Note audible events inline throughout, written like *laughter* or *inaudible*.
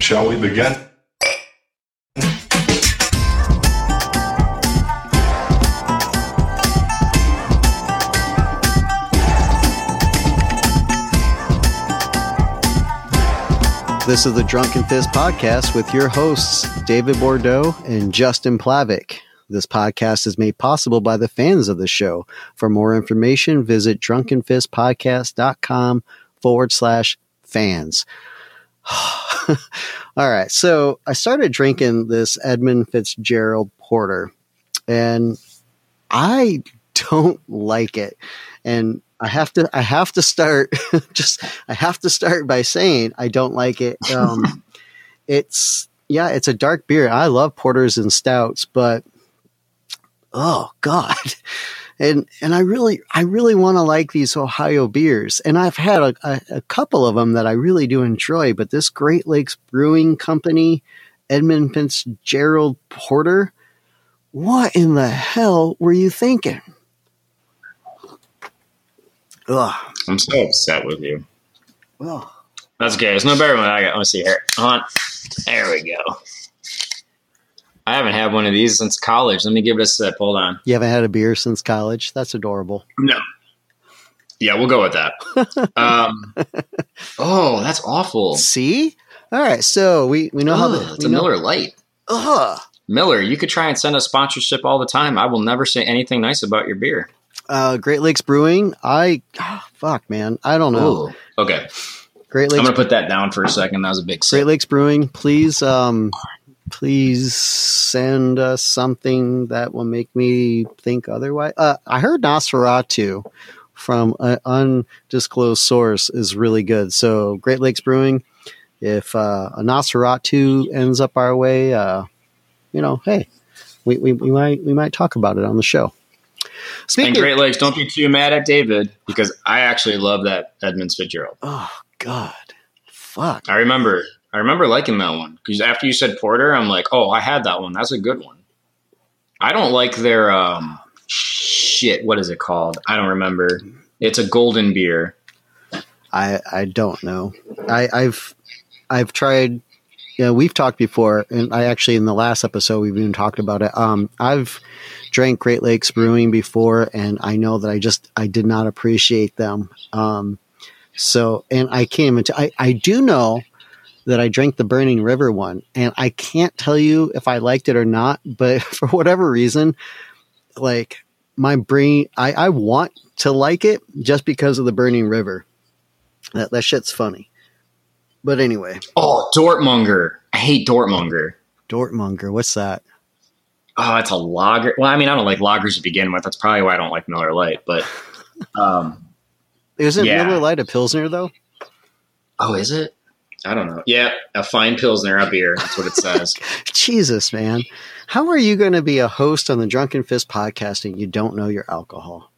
Shall we begin? This is the Drunken Fist podcast with your hosts, David Bordeaux and Justin Plavick. This podcast is made possible by the fans of the show. For more information, visit drunkenfistpodcast.com forward slash fans. *sighs* All right. So I started drinking this Edmund Fitzgerald Porter and I don't like it. And I have to I have to start *laughs* just I have to start by saying I don't like it. Um, *laughs* it's yeah, it's a dark beer. I love porters and stouts, but oh god. And and I really I really want to like these Ohio beers. And I've had a, a, a couple of them that I really do enjoy, but this Great Lakes Brewing Company Edmund Fitzgerald Porter, what in the hell were you thinking? Ugh. I'm so upset with you. Well, That's okay. It's no better one I got. Let me see here. On. There we go. I haven't had one of these since college. Let me give it a sip. Hold on. you haven't had a beer since college? That's adorable. No. Yeah, we'll go with that. *laughs* um, oh, that's awful. See? All right. So we, we know how the, it's a know- Miller Lite. Ugh. Miller, you could try and send a sponsorship all the time. I will never say anything nice about your beer. Uh, Great Lakes Brewing. I ah, fuck man. I don't know. Ooh. Okay, Great Lakes. I'm gonna put that down for a second. That was a big Sip. Great. Lakes Brewing. Please, um, please send us something that will make me think otherwise. Uh, I heard Nosferatu from an undisclosed source is really good. So Great Lakes Brewing. If uh, a Nosferatu ends up our way, uh, you know, hey, we, we, we might we might talk about it on the show. Speaking And Great Lakes, don't be too mad at David because I actually love that Edmonds Fitzgerald. Oh God, fuck. I remember, I remember liking that one because after you said Porter, I'm like, oh, I had that one. That's a good one. I don't like their um, shit. What is it called? I don't remember. It's a golden beer. I I don't know. I, I've I've tried. You know, we've talked before, and I actually in the last episode we've even talked about it. Um, I've drank Great Lakes Brewing before, and I know that I just I did not appreciate them. Um, so, and I can't even. T- I I do know that I drank the Burning River one, and I can't tell you if I liked it or not. But *laughs* for whatever reason, like my brain, I I want to like it just because of the Burning River. That that shit's funny. But anyway, Oh, Dortmunger. I hate Dortmunger. Dortmunger, what's that? Oh, it's a lager. Well, I mean, I don't like lagers to begin with. That's probably why I don't like Miller Lite. But, *laughs* um, Isn't Yeah. Miller Lite a pilsner though? oh, is it? I don't know. Yeah, a fine pilsner, a beer. That's what it says. *laughs* Jesus, man. How are you going to be a host on the Drunken Fist podcast and you don't know your alcohol?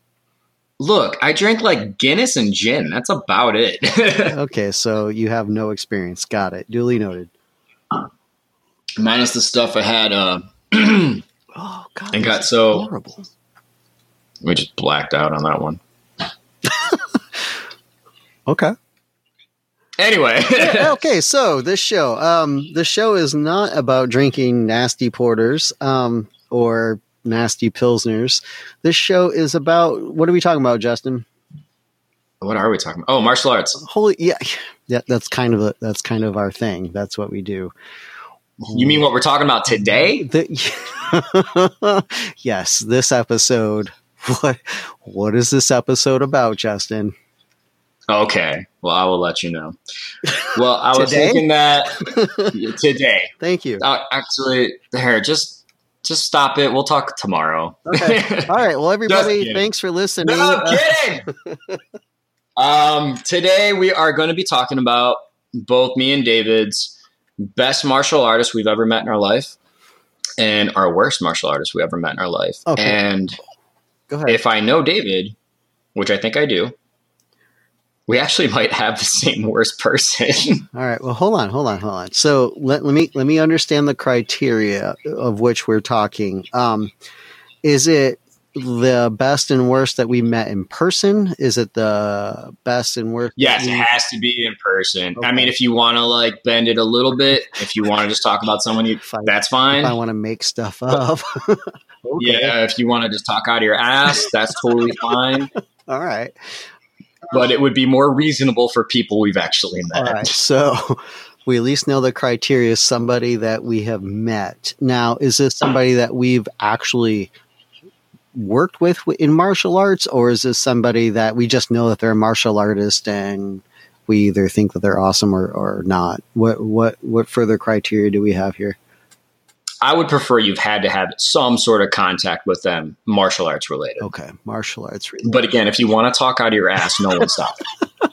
Look, I drank like Guinness and gin. That's about it. *laughs* Okay, so you have no experience. Got it. Duly noted. Minus the stuff I had. Uh, *clears throat* Oh God, And got so- horrible. we just blacked out on that one. *laughs* Okay. Anyway, *laughs* *laughs* okay, so this show, um, the show is not about drinking nasty porters, um, or nasty pilsners. This show is about what are we talking about, Justin? what are we talking about? Oh, martial arts. Holy, yeah, *laughs* yeah. That's kind of a, that's kind of our thing. That's what we do. You mean what we're talking about today? The, yes, this episode. What what is this episode about, Justin? Okay. Well, I will let you know. Well, I was thinking that *laughs* today. Thank you. Uh, actually, there, just just stop it. We'll talk tomorrow. Okay. *laughs* All right. Well, everybody, thanks for listening. No, Uh, I'm kidding. *laughs* um, today we are going to be talking about both me and David's best martial artist we've ever met in our life, and our worst martial artist we ever met in our life. Okay. And go ahead. if I know David, which I think I do, we actually might have the same worst person. *laughs* All right. Well, hold on, hold on, hold on. So let, let me let me understand the criteria of which we're talking. Um, is it the best and worst that we met in person? Is it the best and worst? Yes, it has to be in person. Okay. I mean, if you want to like bend it a little bit, if you want to just talk about someone, you *laughs* I, that's fine. I want to make stuff up. *laughs* okay. Yeah, if you want to just talk out of your ass, that's totally fine. All right. But it would be more reasonable for people we've actually met. All right. So *laughs* we at least know the criteria is somebody that we have met. Now, is this somebody that we've actually worked with in martial arts, or is this somebody that we just know that they're a martial artist and we either think that they're awesome or, or not? What what what further criteria do we have here? I would prefer you've had to have some sort of contact with them, martial arts related. Okay, martial arts related. But again, if you want to talk out of your ass, no one stop.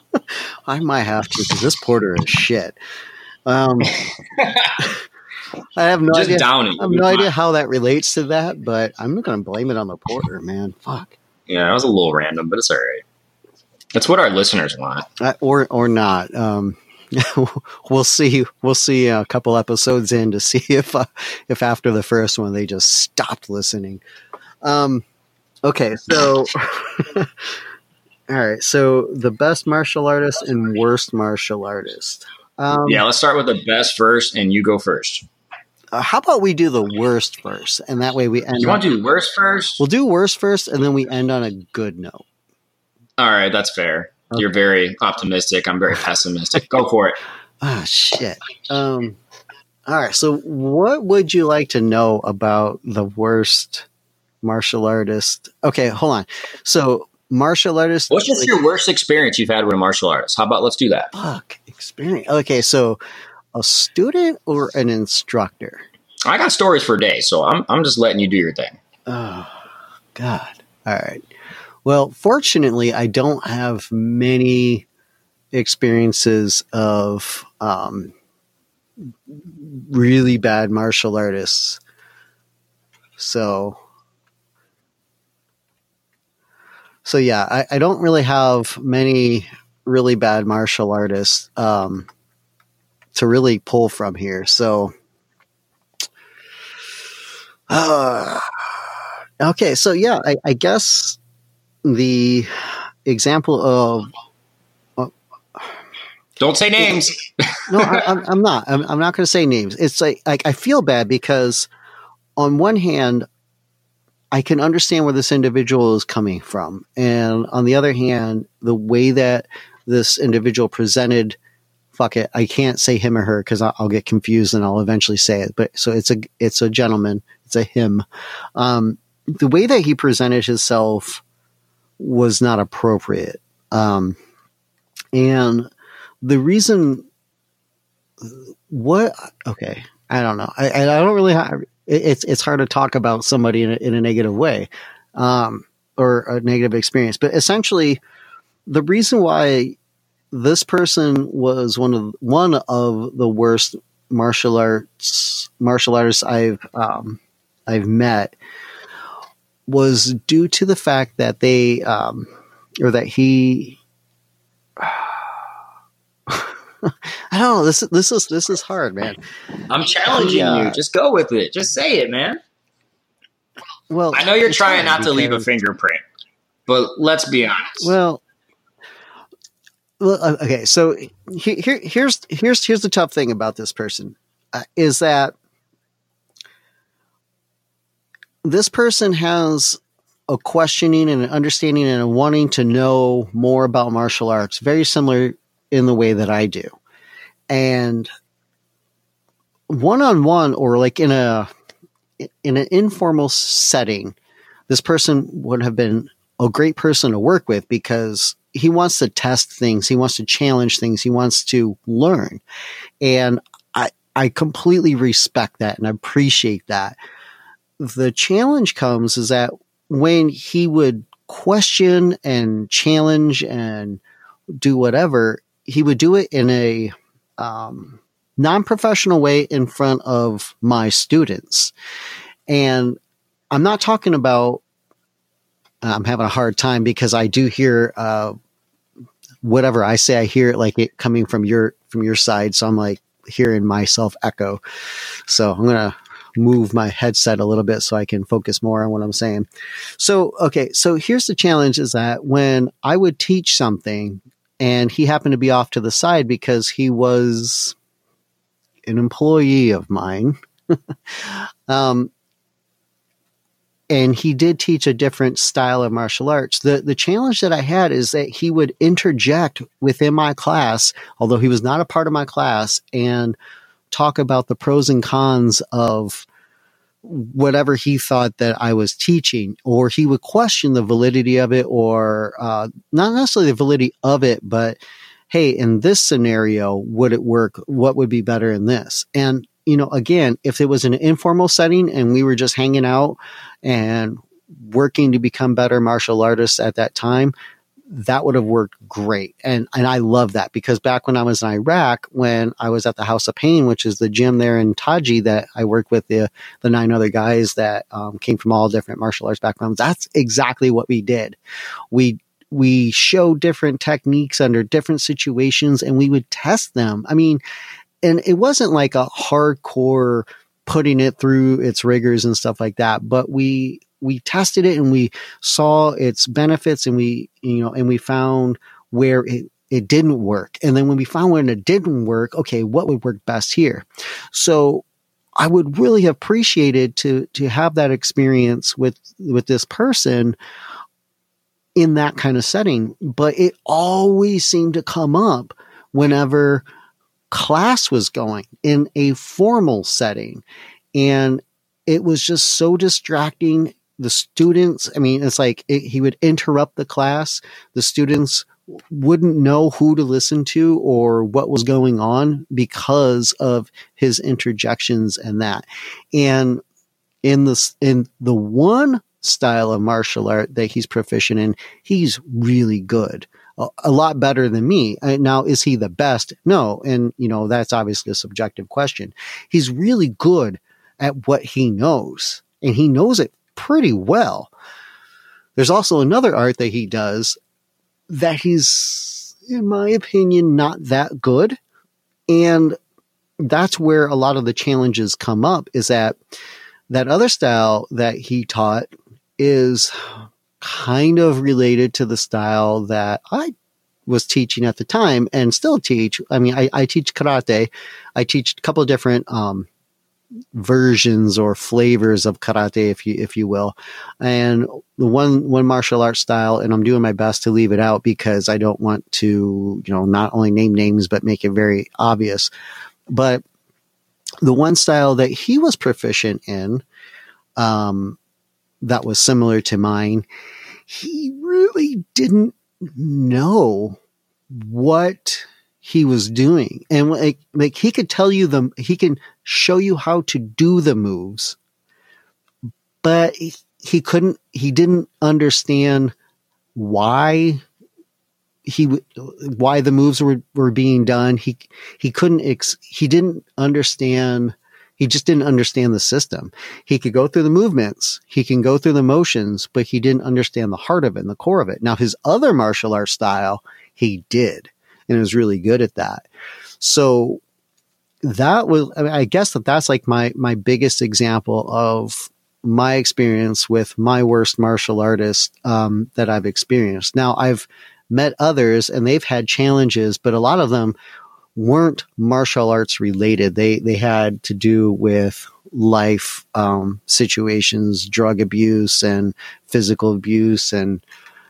*laughs* I might have to because this porter is shit. Um, I have no Just idea. Downing. I have no idea how that relates to that, but I'm not going to blame it on the porter, man. Fuck. Yeah, that was a little random, but it's all right. That's what our listeners want, uh, or or not. Um, *laughs* we'll see. We'll see a couple episodes in to *laughs* see if uh, if after the first one they just stopped listening. Um, okay, so *laughs* all right. So the best martial artist and worst martial artist. Um, yeah, let's start with the best first, and you go first. Uh, how about we do the worst first, and that way we end. You want to do worst first? We'll do worst first, and then we end on a good note. All right, that's fair. Okay. You're very optimistic. I'm very pessimistic. go for it. *laughs* Ah, shit. Um, all right. So, what would you like to know about the worst martial artist? Okay, hold on. So, martial artist. What's just like, your worst experience you've had with a martial artist? How about let's do that? Fuck experience. Okay, so a student or an instructor? I got stories for days, so I'm I'm just letting you do your thing. Oh God! All right. Well, fortunately, I don't have many experiences of um, really bad martial artists. So, so yeah, I, I don't really have many really bad martial artists. Um, to really pull from here. So, uh, *sighs* okay, so yeah, I, I guess the example of don't say names. no, I, *laughs* am not. I'm, I'm not going to say names. It's like, like I feel bad because, on one hand, I can understand where this individual is coming from, and on the other hand, the way that this individual presented fuck it, I can't say him or her because I'll, I'll, get confused and I'll eventually say it. But so it's a it's a gentleman, it's a him. Um, the way that he presented himself was not appropriate, um, and the reason what okay I don't know. I, I don't really have it's it's hard to talk about somebody in a, in a negative way um, or a negative experience, but essentially the reason why this person was one of one of the worst martial arts martial artists I've um, I've met was due to the fact that they um, or that he *sighs* I don't know this this is this is hard man. I'm challenging you. Just go with it. Just say it man. Well I know you're trying not to leave a fingerprint but let's be honest. Well uh, okay, so here, here's here's here's the tough thing about this person uh, is that this person has a questioning and an understanding and a wanting to know more about martial arts, very similar in the way that I do, and one on one or like in a in an informal setting, this person would have been a great person to work with because he wants to test things. He wants to challenge things. He wants to learn. And I, I completely respect that and appreciate that. The challenge comes is that when he would question and challenge and do whatever, he would do it in a um, non professional way in front of my students. And I'm not talking about I'm having a hard time because I do hear uh, whatever I say. I hear it like it coming from your from your side, so I'm like hearing myself echo. So I'm gonna move my headset a little bit so I can focus more on what I'm saying. So, okay, so here's the challenge is that when I would teach something and he happened to be off to the side because he was an employee of mine. *laughs* um, and he did teach a different style of martial arts. The the challenge that I had is that he would interject within my class, although he was not a part of my class, and talk about the pros and cons of whatever he thought that I was teaching, or he would question the validity of it, or uh, not necessarily the validity of it, but hey, in this scenario, would it work? What would be better in this? And you know, again, if it was an informal setting and we were just hanging out and working to become better martial artists at that time, that would have worked great. And and I love that because back when I was in Iraq, when I was at the House of Pain, which is the gym there in Taji that I worked with the the nine other guys that um, came from all different martial arts backgrounds, that's exactly what we did. We we show different techniques under different situations and we would test them. I mean, and it wasn't like a hardcore putting it through its rigors and stuff like that, but we we tested it and we saw its benefits and we you know and we found where it it didn't work. And then when we found when it didn't work, okay, what would work best here? So I would really have appreciated to to have that experience with with this person in that kind of setting, but it always seemed to come up whenever class was going in a formal setting. And it was just so distracting. The students, I mean, it's like it, he would interrupt the class. The students wouldn't know who to listen to or what was going on because of his interjections and that. And in this, in the one style of martial art that he's proficient in, he's really good a lot better than me. Uh, now, is he the best? No. And, you know, that's obviously a subjective question. He's really good at what he knows, and he knows it pretty well. There's also another art that he does that he's, in my opinion, not that good. And that's where a lot of the challenges come up is that that other style that he taught is kind of related to the style that I was teaching at the time and still teach. I mean, I, I teach karate. I teach a couple of different um, versions or flavors of karate, if you if you will. And the one one martial art style, and I'm doing my best to leave it out because I don't want to, you know, not only name names but make it very obvious. But the one style that he was proficient in, um, that was similar to mine, he really didn't know what he was doing. And like, like he could tell you the, he can show you how to do the moves, but he, couldn't, he didn't understand why he why the moves were, were being done. He he couldn't ex, he didn't understand he just didn't understand the system. He could go through the movements, he can go through the motions, but he didn't understand the heart of it and the core of it. Now, his other martial arts style, he did, and was really good at that. So that was, I, mean, I guess that that's like my my biggest example of my experience with my worst martial artist um, that I've experienced. Now, I've met others and they've had challenges, but a lot of them weren't martial arts related. They they had to do with life um, situations, drug abuse and physical abuse, and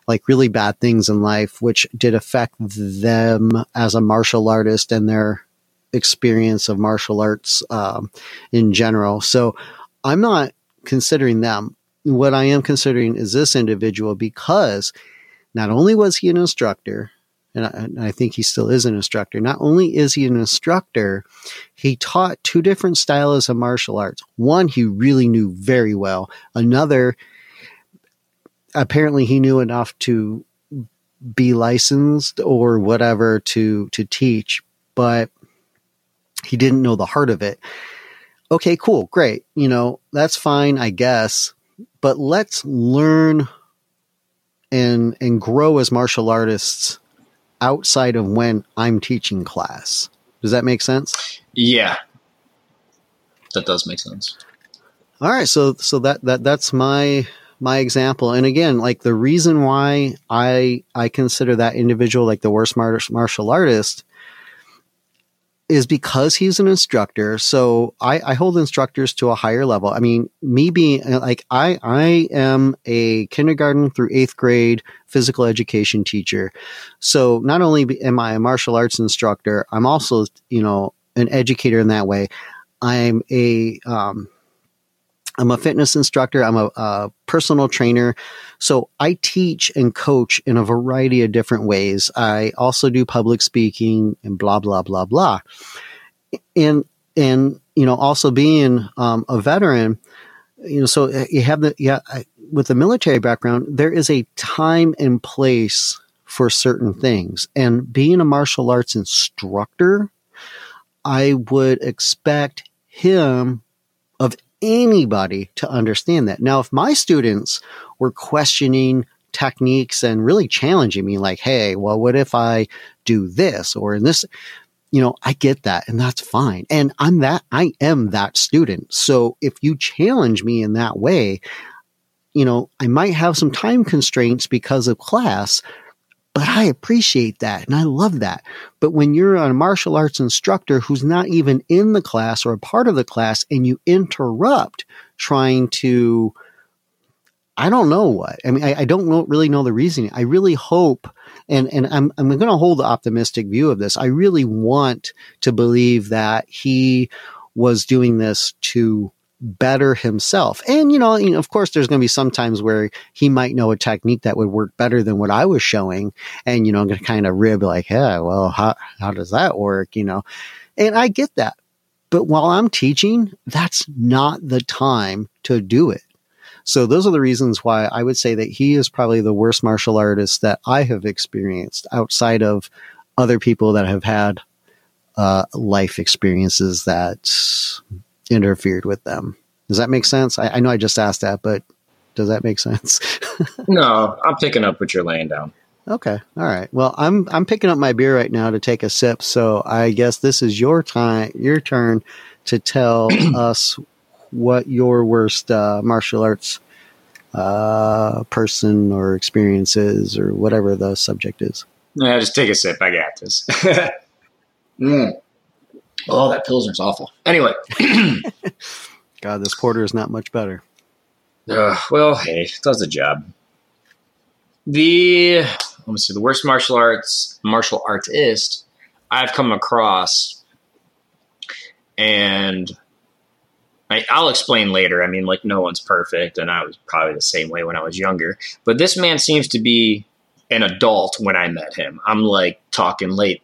like really bad things in life, which did affect them as a martial artist and their experience of martial arts um, in general. So I'm not considering them. What I am considering is this individual because not only was he an instructor, and I, and I, think he still is an instructor. Not only is he an instructor, he taught two different styles of martial arts. One he really knew very well. Another, apparently, he knew enough to be licensed or whatever to to teach, but he didn't know the heart of it. Okay, cool, great. You know that's fine, I guess. But let's learn and and grow as martial artists outside of when I'm teaching class. Does that make sense? Yeah. That does make sense. All right, so so that that that's my my example. And again, like the reason why I I consider that individual like the worst martial martial artist is because he's an instructor. So I, I, hold instructors to a higher level. I mean, me being like I I am a kindergarten through eighth grade physical education teacher. So not only am I a martial arts instructor, I'm also you know an educator in that way. I'm a um, I'm a fitness instructor. I'm a, a, personal trainer. So I teach and coach in a variety of different ways. I also do public speaking and blah, blah, blah, blah. And, and, you know, also being um, a veteran, you know, so uh, you have the, yeah, I, with the military background, there is a time and place for certain things. And being a martial arts instructor, I would expect him anybody to understand that. Now, if my students were questioning techniques and really challenging me, like, hey, well, what if I do this or in this? You know, I get that and that's fine. And I'm that, I am that student. So if you challenge me in that way, you know, I might have some time constraints because of class, but I appreciate that and I love that. But when you're a martial arts instructor who's not even in the class or a part of the class and you interrupt trying to, I don't know what. I mean, I, I don't know, really know the reasoning. I really hope, and, and I'm, I'm going to hold the optimistic view of this. I really want to believe that he was doing this to better himself. And, you know, of course, there's going to be some times where he might know a technique that would work better than what I was showing. And, you know, I'm going to kind of rib like, yeah, well, how, how does that work? You know, and I get that. But while I'm teaching, that's not the time to do it. So those are the reasons why I would say that he is probably the worst martial artist that I have experienced outside of other people that have had uh, life experiences that interfered with them. Does that make sense? I, I know I just asked that, but does that make sense? *laughs* no, I'm picking up what you're laying down. Okay. All right. Well, I'm I'm picking up my beer right now to take a sip, so I guess this is your time, your turn to tell *clears throat* us what your worst uh, martial arts uh, person or experience is, or whatever the subject is. Yeah, just take a sip. I got this. *laughs* mm. Oh, that Pilsner's awful. Anyway. *clears throat* God, this porter is not much better. Uh, well, hey, it does the job. The let me see the worst martial arts martial artist I've come across, and I, I'll explain later. I mean, like no one's perfect, and I was probably the same way when I was younger. But this man seems to be an adult when I met him. I'm like talking late,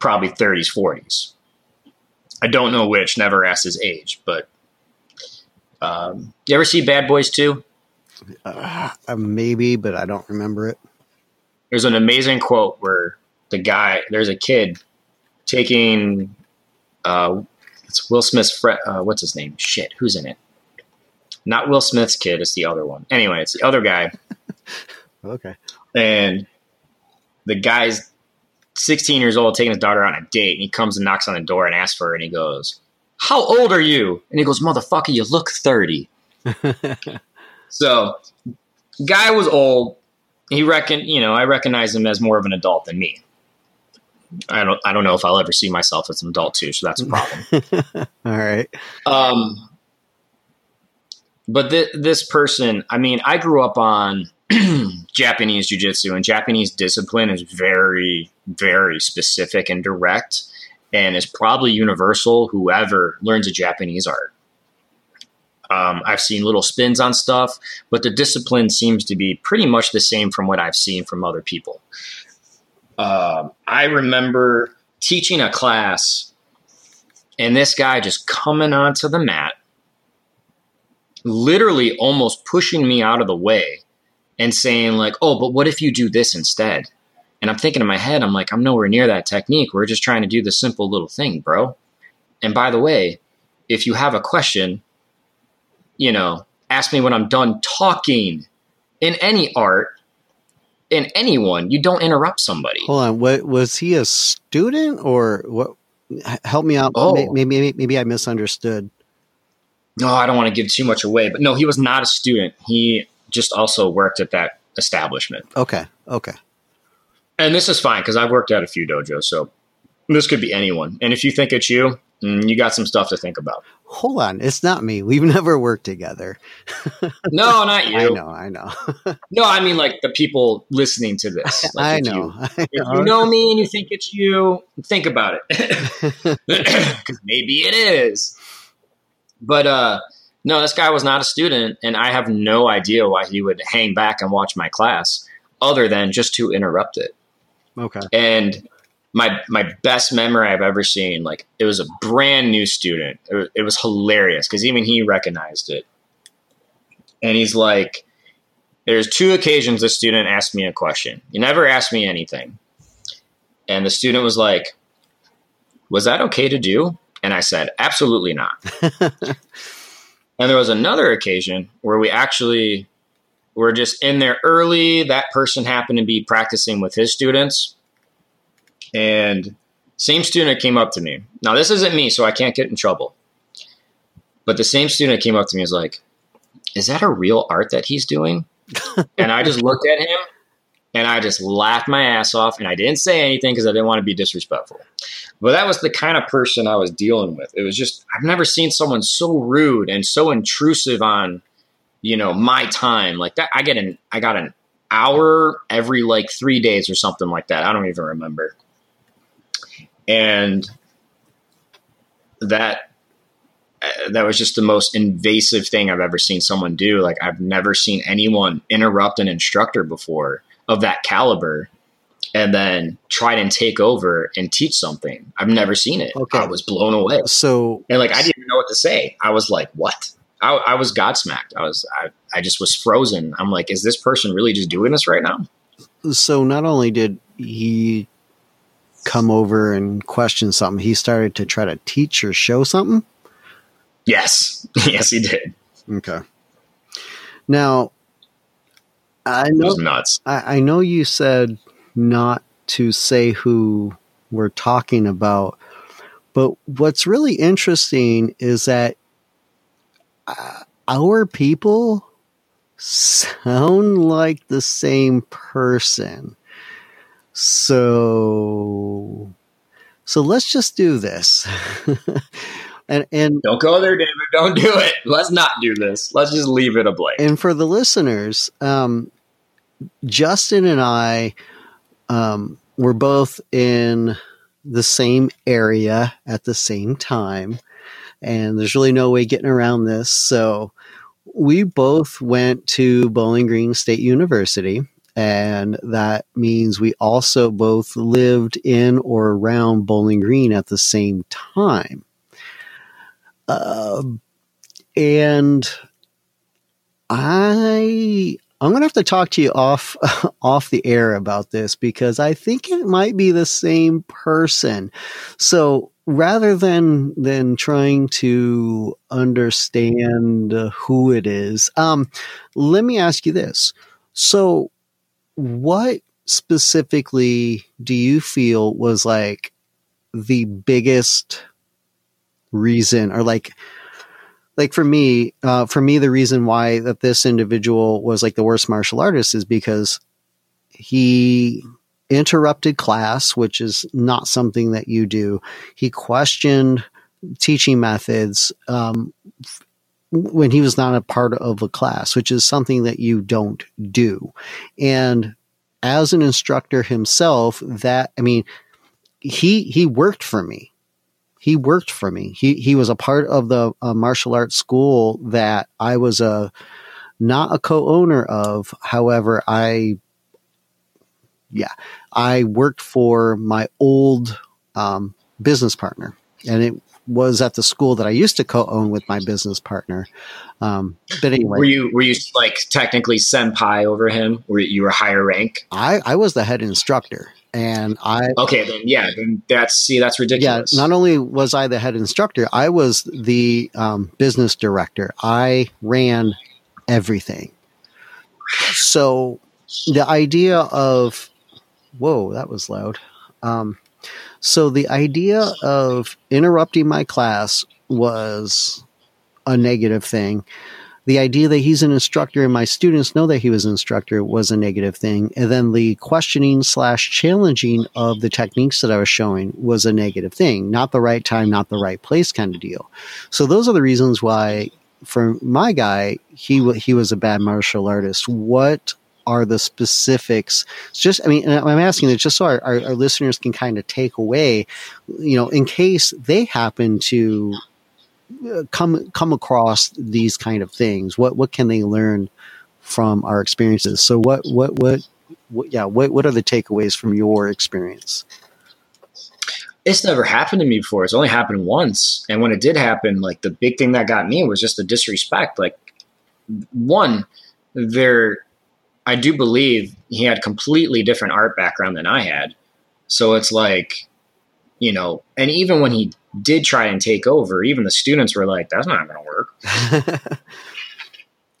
probably 30s, 40s. I don't know which. Never asked his age, but um, you ever see Bad Boys Two? Uh, maybe, but I don't remember it. There's an amazing quote where the guy, there's a kid taking, uh, it's Will Smith's friend. Uh, what's his name? Shit, who's in it? Not Will Smith's kid. It's the other one. Anyway, it's the other guy. *laughs* okay. And the guy's 16 years old taking his daughter on a date and he comes and knocks on the door and asks for her and he goes, How old are you? And he goes, Motherfucker, you look 30. *laughs* so, guy was old. He reckoned, you know, I recognize him as more of an adult than me. I don't I don't know if I'll ever see myself as an adult too, so that's a problem. *laughs* All right. Um but th- this person, I mean, I grew up on *clears throat* Japanese jiu-jitsu and Japanese discipline is very very specific and direct and is probably universal whoever learns a Japanese art. Um, I've seen little spins on stuff, but the discipline seems to be pretty much the same from what I've seen from other people. Uh, I remember teaching a class and this guy just coming onto the mat, literally almost pushing me out of the way and saying, like, oh, but what if you do this instead? And I'm thinking in my head, I'm like, I'm nowhere near that technique. We're just trying to do the simple little thing, bro. And by the way, if you have a question, you know, ask me when I'm done talking. In any art, in anyone, you don't interrupt somebody. Hold on, what was he a student or what? Help me out. Oh. Maybe, maybe maybe I misunderstood. no, I don't want to give too much away, but no, he was not a student. He just also worked at that establishment. Okay. Okay. And this is fine because I've worked at a few dojos, so this could be anyone. And if you think it's you, mm, you got some stuff to think about. Hold on, it's not me. We've *laughs* never worked together. *laughs* no, not you. I know, I know. *laughs* no, I mean like the people listening to this. Like I, if know, You, I if know. you know me and you think it's you, think about it. Because maybe it is. But uh no, this guy was not a student, and I have no idea why he would hang back and watch my class other than just to interrupt it. Okay. and my my best memory I've ever seen. Like it was a brand new student. It, wa- it was hilarious because even he recognized it. And he's like, "There's two occasions the student asked me a question. You never asked me anything." And the student was like, "Was that okay to do?" And I said, "Absolutely not." *laughs* and there was another occasion where we actually were just in there early. That person happened to be practicing with his students and same student came up to me. Now this isn't me, so I can't get in trouble. But the same student came up to me and was like, "Is that a real art that he's doing?" *laughs* and I just looked at him and I just laughed my ass off and I didn't say anything because I didn't want to be disrespectful. But that was the kind of person I was dealing with. It was just I've never seen someone so rude and so intrusive on, you know, my time. Like that I get an I got an hour every like 3 days or something like that. I don't even remember and that uh, that was just the most invasive thing I've ever seen someone do. Like I've never seen anyone interrupt an instructor before of that caliber and then try and take over and teach something. I've never seen it. Okay. I was blown away. So And like I didn't even know what to say. I was like, "What?" I, I was godsmacked. I was I, I just was frozen. I'm like, "Is this person really just doing this right now?" so not only did he come over and question something, he started to try to teach or show something. Yes, *laughs* yes, he did. Okay. Now, I know was nuts. I, I know you said not to say who we're talking about, but what's really interesting is that uh, our people sound like the same person. So, so let's just do this. *laughs* and and Don't go there, David. Don't do it. Let's not do this. Let's just leave it a blank. and for the listeners, um, Justin and I um, were both in the same area at the same time, and there's really no way getting around this. So we both went to Bowling Green State University, and that means we also both lived in or around Bowling Green at the same time. Um, and I I'm gonna have to talk to you off *laughs* off the air about this because I think it might be the same person. So rather than than trying to understand who it is, um, let me ask you this. So, what specifically do you feel was like the biggest reason, or like like for me, uh, for me, the reason why that this individual was like the worst martial artist is because he interrupted class, which is not something that you do. He questioned teaching methods um, when he was not a part of a class, which is something that you don't do. And as an instructor himself, that I mean, he he worked for me he worked for me. He he was a part of the uh, martial arts school that I was a not a co-owner of. However, I yeah, I worked for my old um, business partner, and it was at the school that I used to co-own with my business partner. Um, but anyway, Were you were you like technically senpai over him? Were you were higher rank? I I was the head instructor, and I Okay, then yeah, then that's see that's ridiculous. yeah, not only was I the head instructor, I was the um, business director. I ran everything. So the idea of, whoa, that was loud. Um, so the idea of interrupting my class was a negative thing. The idea that he's an instructor and my students know that he was an instructor was a negative thing. And then the questioning slash challenging of the techniques that I was showing was a negative thing. Not the right time, not the right place kind of deal. So those are the reasons why for my guy, he he was a bad martial artist. What are the specifics? It's just, I mean, I'm asking it just so our, our, our listeners can kind of take away, you know, in case they happen to uh, come come across these kind of things. What what can they learn from our experiences? So what what what, what yeah what what are the takeaways from your experience? it's never happened to me before. It's only happened once. And when it did happen, like the big thing that got me was just the disrespect. Like one, there I do believe he had completely different art background than I had. So it's like, you know, and even when he did try and take over, even the students were like, that's not going to work.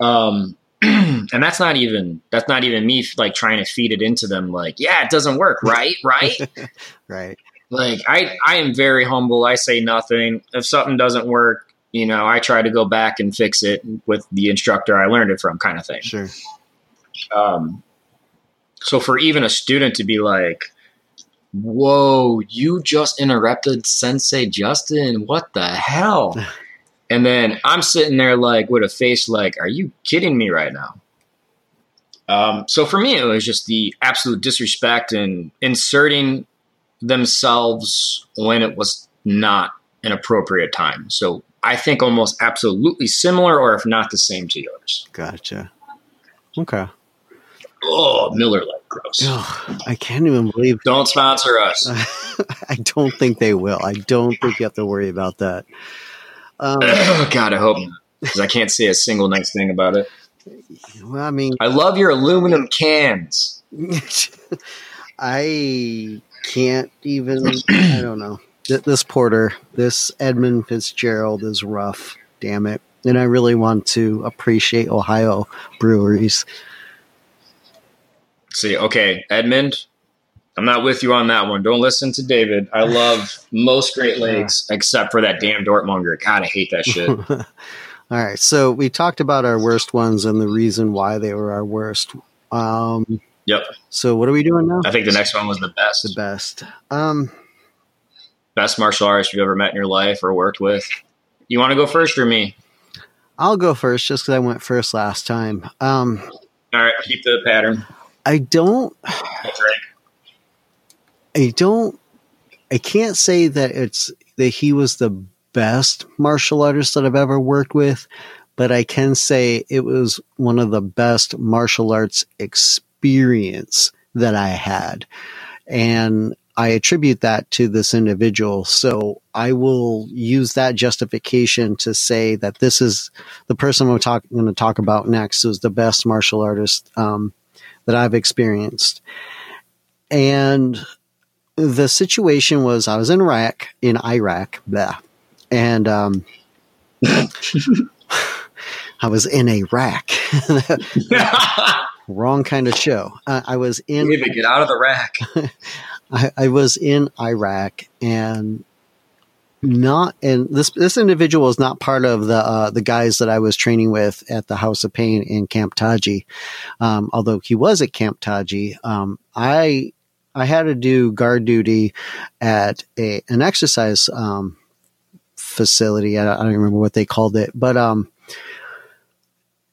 *laughs* um, *clears throat* and that's not even that's not even me like trying to feed it into them like yeah it doesn't work right? Right? *laughs* Right. Like i i am very humble. I say nothing. If something doesn't work you know i try to go back and fix it with the instructor i learned it from kind of thing. Sure um, so for even a student to be like, whoa, you just interrupted Sensei Justin. What the hell? *laughs* and then I'm sitting there like with a face like, are you kidding me right now? Um, so for me, it was just the absolute disrespect and inserting themselves when it was not an appropriate time. So I think almost absolutely similar, or if not the same to yours. Gotcha. Okay. Oh, Miller Lite, gross. Oh, I can't even believe. Don't sponsor us. *laughs* I don't think they will. I don't think you have to worry about that. Um, *clears throat* oh, God, I hope not, because I can't say a single nice thing about it. Well, I mean, I love your aluminum cans. *laughs* I can't even. I don't know. This porter, this Edmund Fitzgerald is rough. Damn it. And I really want to appreciate Ohio breweries See, okay, Edmund, I'm not with you on that one. Don't listen to David. I love *laughs* most Great Lakes yeah. except for that damn Dortmunger. God, I hate that shit. *laughs* All right, so we talked about our worst ones and the reason why they were our worst. Um, yep. So what are we doing now? I think the next one was the best. The best. Um, best martial artist you've ever met in your life or worked with. You want to go first or me? I'll go first, just because I went first last time. Um, All right, keep the pattern. I don't. I don't. I can't say that it's that he was the best martial artist that I've ever worked with, but I can say it was one of the best martial arts experience that I had. And I attribute that to this individual. So I will use that justification to say that this is the person I'm talk, going to talk about next is the best martial artist um, that I've experienced. And the situation was I was in Iraq, in Iraq, blah, and um, *laughs* I was in Iraq. *laughs* Wrong kind of show. Uh, I was in. get out of the rack. *laughs* I, I was in Iraq, and not and this this individual is not part of the uh, the guys that I was training with at the House of Pain in Camp Taji. Um, although he was at Camp Taji, um, I I had to do guard duty at a an exercise um, facility. I, I, don't remember what they called it, but um,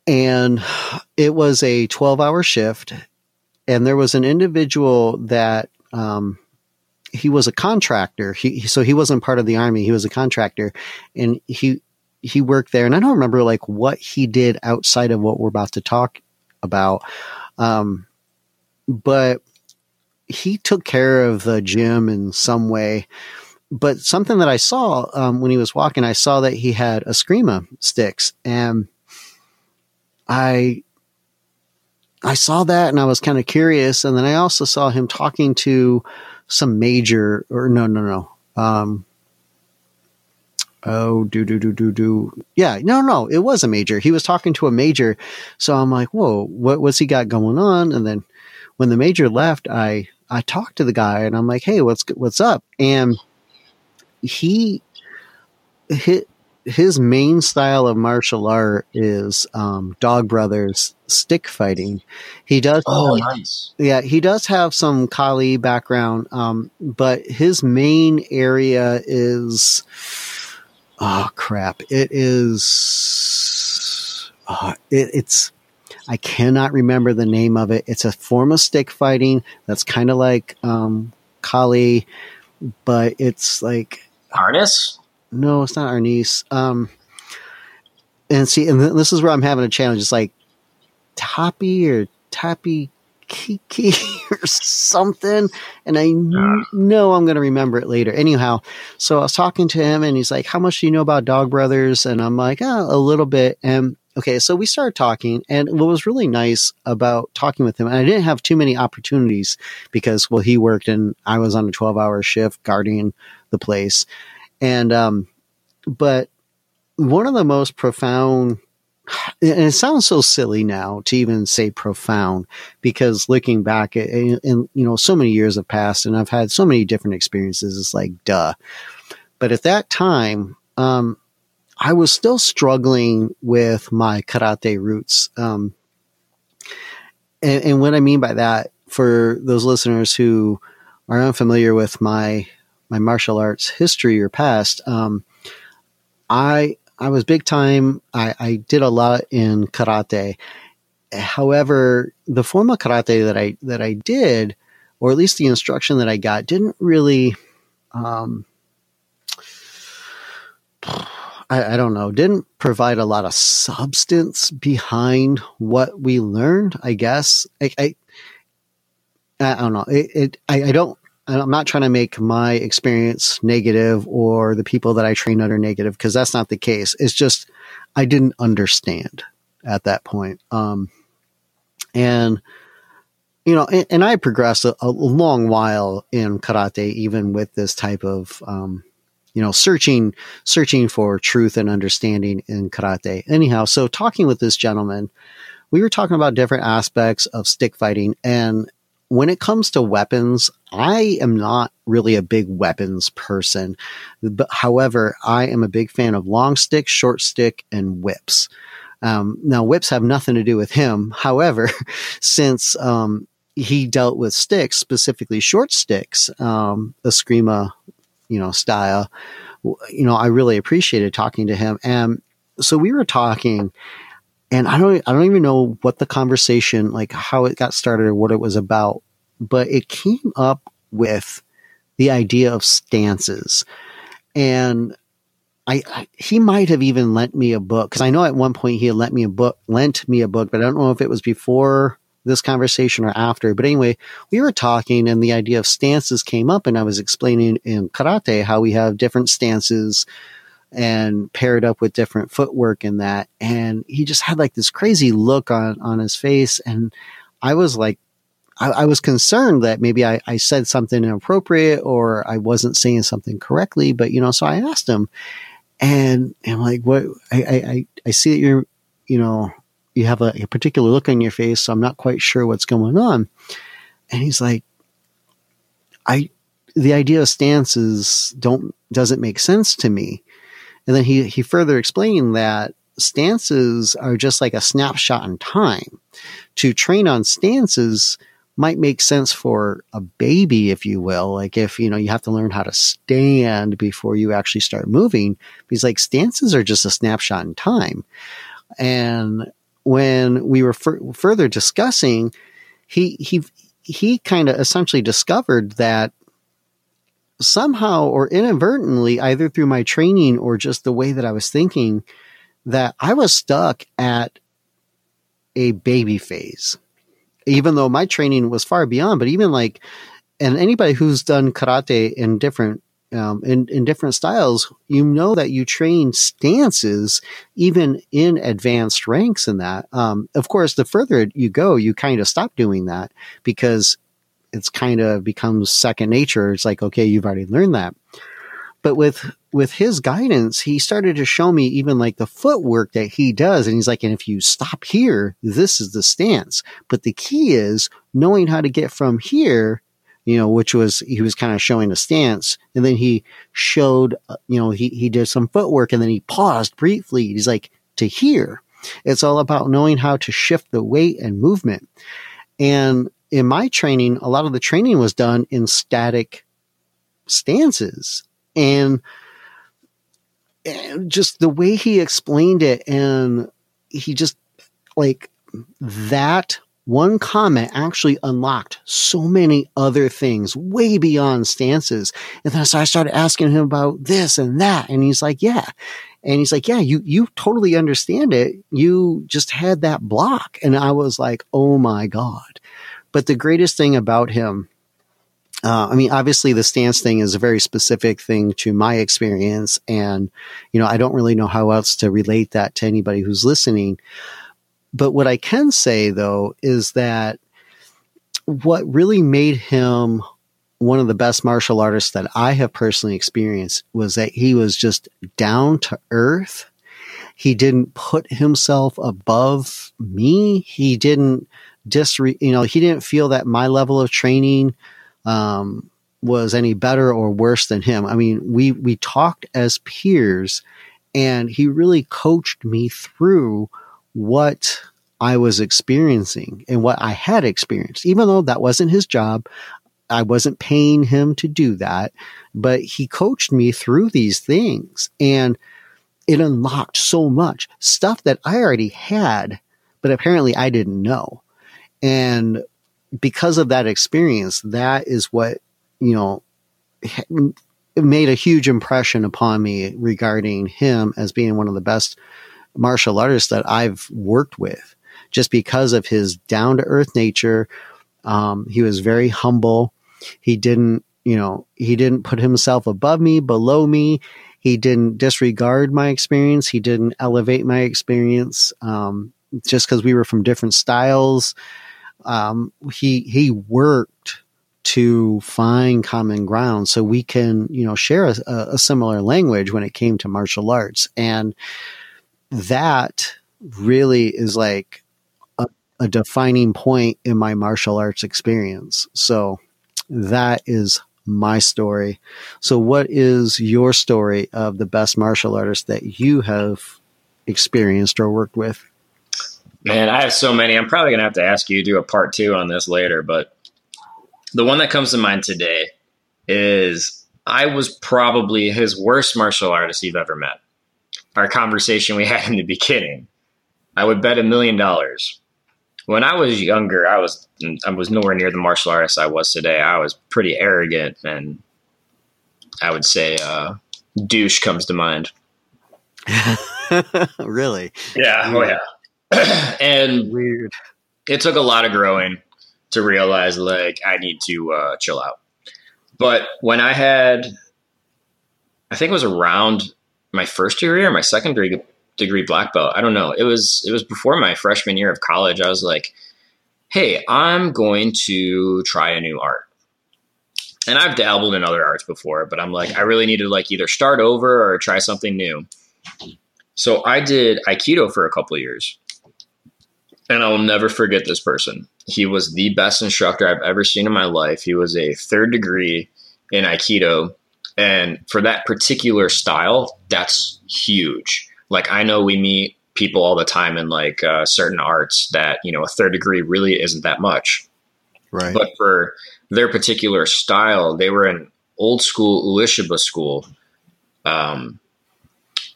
and it was a twelve hour shift, and there was an individual that um he was a contractor. He so he wasn't part of the army. He was a contractor, and he he worked there. And I don't remember like what he did outside of what we're about to talk about, um, but he took care of the gym in some way. But something that I saw um, when he was walking, I saw that he had Eskrima sticks, and I I saw that and I was kind of curious. And then I also saw him talking to some major or no, no, no. Um, oh, do, do, do, do, do. Yeah, no, no, it was a major. He was talking to a major. So I'm like, whoa, what, what's he got going on? And then when the major left, I, I talked to the guy and I'm like, Hey, what's, what's up? And he hit, his main style of martial art is um, Dog Brothers stick fighting. He does. Oh, nice. Yeah, he does have some Kali background, um, but his main area is. Oh crap! It is. Uh, it, it's. I cannot remember the name of it. It's a form of stick fighting that's kind of like um, Kali, but it's like Arnis? No, it's not Arnis. Um, and see, and th- this is where I'm having a challenge. It's like Toppy or Toppy Kiki *laughs* or something, and I kn- know I'm going to remember it later. Anyhow, so I was talking to him, and he's like, "How much do you know about Dog Brothers?" And I'm like, oh, "A little bit." And okay, so we started talking, and what was really nice about talking with him, and I didn't have too many opportunities because, well, he worked and I was on a 12 hour shift guarding the place. And, um, but one of the most profound, and it sounds so silly now to even say profound because looking back and, you know, so many years have passed and I've had so many different experiences. It's like, duh. But at that time, um, I was still struggling with my karate roots. Um, and, and what I mean by that, for those listeners who are unfamiliar with my my martial arts history or past, um, I I was big time. I, I did a lot in karate. However, the form of karate that I that I did, or at least the instruction that I got, didn't really. Um, I, I don't know, didn't provide a lot of substance behind what we learned. I guess I I, I don't know. It, it I, I don't I'm not trying to make my experience negative or the people that I train under negative because that's not the case. It's just I didn't understand at that point. Um, and you know, and, and I progressed a, a, long while in karate, even with this type of, um, you know, searching, searching for truth and understanding in karate. Anyhow, so talking with this gentleman, we were talking about different aspects of stick fighting and when it comes to weapons, I am not really a big weapons person. But however, I am a big fan of long stick, short stick, and whips. Um, now, whips have nothing to do with him. *laughs* However, since um, he dealt with sticks, specifically short sticks, um, Eskrima, you know, style, you know, I really appreciated talking to him. And so we were talking, and I don't I don't even know what the conversation like how it got started or what it was about, but it came up with the idea of stances. And I, he might have even lent me a book because I know at one point he had lent me a book, lent me a book, but I don't know if it was before this conversation or after. But anyway, we were talking and the idea of stances came up and I was explaining in karate how we have different stances and paired up with different footwork in that. And he just had like this crazy look on, on his face. And I was like, I, I was concerned that maybe I, I said something inappropriate or I wasn't saying something correctly. But, you know, so I asked him and, I'm like, what, I, I, I see that you're, you know, you have a, a particular look on your face. So I'm not quite sure what's going on. And he's like, I, the idea of stances don't, doesn't make sense to me. And then he, he further explained that stances are just like a snapshot in time. To train on stances might make sense for a baby, if you will. Like if, you know, you have to learn how to stand before you actually start moving. Because like stances are just a snapshot in time. And when we were f- further discussing, he, he, he kind of essentially discovered that somehow or inadvertently, either through my training or just the way that I was thinking, that I was stuck at a baby phase. Even though my training was far beyond, but even like, and anybody who's done karate in different um, in, in different styles, you know that you train stances even in advanced ranks in that. Um, of course, the further you go, you kind of stop doing that because it's kind of becomes second nature. It's like, okay, you've already learned that. But with, with his guidance, he started to show me even like the footwork that he does. And he's like, and if you stop here, this is the stance. But the key is knowing how to get from here you know, which was he was kind of showing a stance, and then he showed, uh, you know, he he did some footwork, and then he paused briefly. He's like to here. It's all about knowing how to shift the weight and movement. And in my training, a lot of the training was done in static stances, and, and just the way he explained it, and he just like that one comment actually unlocked so many other things way beyond stances. And then so I started asking him about this and that. And he's like, yeah. And he's like, yeah, you, you totally understand it. You just had that block. And I was like, oh my God. But the greatest thing about him, uh, I mean, obviously the stance thing is a very specific thing to my experience. And, you know, I don't really know how else to relate that to anybody who's listening. But what I can say though is that what really made him one of the best martial artists that I have personally experienced was that he was just down to earth. He didn't put himself above me. He didn't disre, you know, he didn't feel that my level of training, um, was any better or worse than him. I mean, we, we talked as peers and he really coached me through what I was experiencing and what I had experienced, even though that wasn't his job. I wasn't paying him to do that, but he coached me through these things and it unlocked so much stuff that I already had, but apparently I didn't know. And because of that experience, that is what, you know, made a huge impression upon me regarding him as being one of the best martial artists that I've worked with just because of his down to earth nature. Um, he was very humble. He didn't, you know, he didn't put himself above me, below me. He didn't disregard my experience. He didn't elevate my experience. Um, just because we were from different styles. Um, he, he worked to find common ground so we can, you know, share a, a similar language when it came to martial arts. And, that really is like a, a defining point in my martial arts experience. So that is my story. So, what is your story of the best martial artist that you have experienced or worked with? Man, I have so many. I'm probably going to have to ask you to do a part two on this later, but the one that comes to mind today is I was probably his worst martial artist you've ever met our conversation we *laughs* had in the beginning, I would bet a million dollars. When I was younger, I was I was nowhere near the martial artist I was today. I was pretty arrogant, and I would say uh, douche comes to mind. *laughs* really? Yeah. Oh yeah. *clears throat* and weird. It took a lot of growing to realize like I need to uh, chill out. But when I had, I think it was around my first degree or my second degree, degree black belt. I don't know. It was it was before my freshman year of college. I was like, "Hey, I'm going to try a new art." And I've dabbled in other arts before, but I'm like, I really need to like either start over or try something new. So I did Aikido for a couple years. And I will never forget this person. He was the best instructor I've ever seen in my life. He was a third degree in Aikido and for that particular style, that's huge. Like I know we meet people all the time in like uh, certain arts that you know a third degree really isn't that much. Right. But for their particular style, they were an old school Ueshiba school. Um,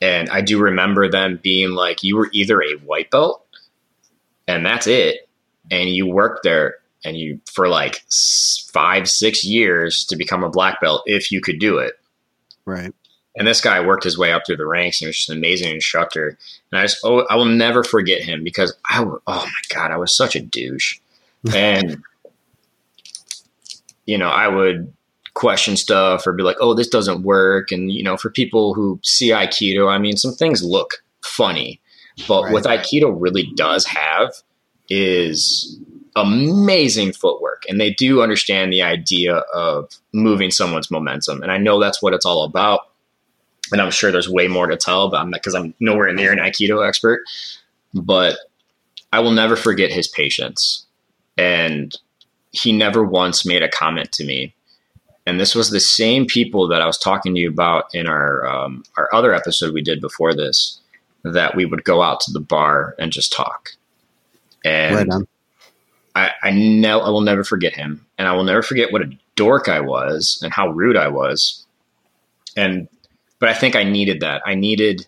and I do remember them being like, you were either a white belt and that's it. And you worked there and you for like five six years to become a black belt if you could do it. Right. And this guy worked his way up through the ranks and he was just an amazing instructor. And i just oh i will never forget him because i oh my god i was such a douche. *laughs* And you know i would question stuff or be like oh this doesn't work. And you know for people who see aikido i mean some things look funny but right. what aikido really does have is amazing footwork and they do understand the idea of moving someone's momentum. And I know that's what it's all about. And I'm sure there's way more to tell, but I'm because I'm nowhere near an Aikido expert. But I will never forget his patience. And he never once made a comment to me. And this was the same people that I was talking to you about in our um, our other episode we did before this. That we would go out to the bar and just talk. And Right on. I, I know I will never forget him, and I will never forget what a dork I was and how rude I was. And but I think I needed that. I needed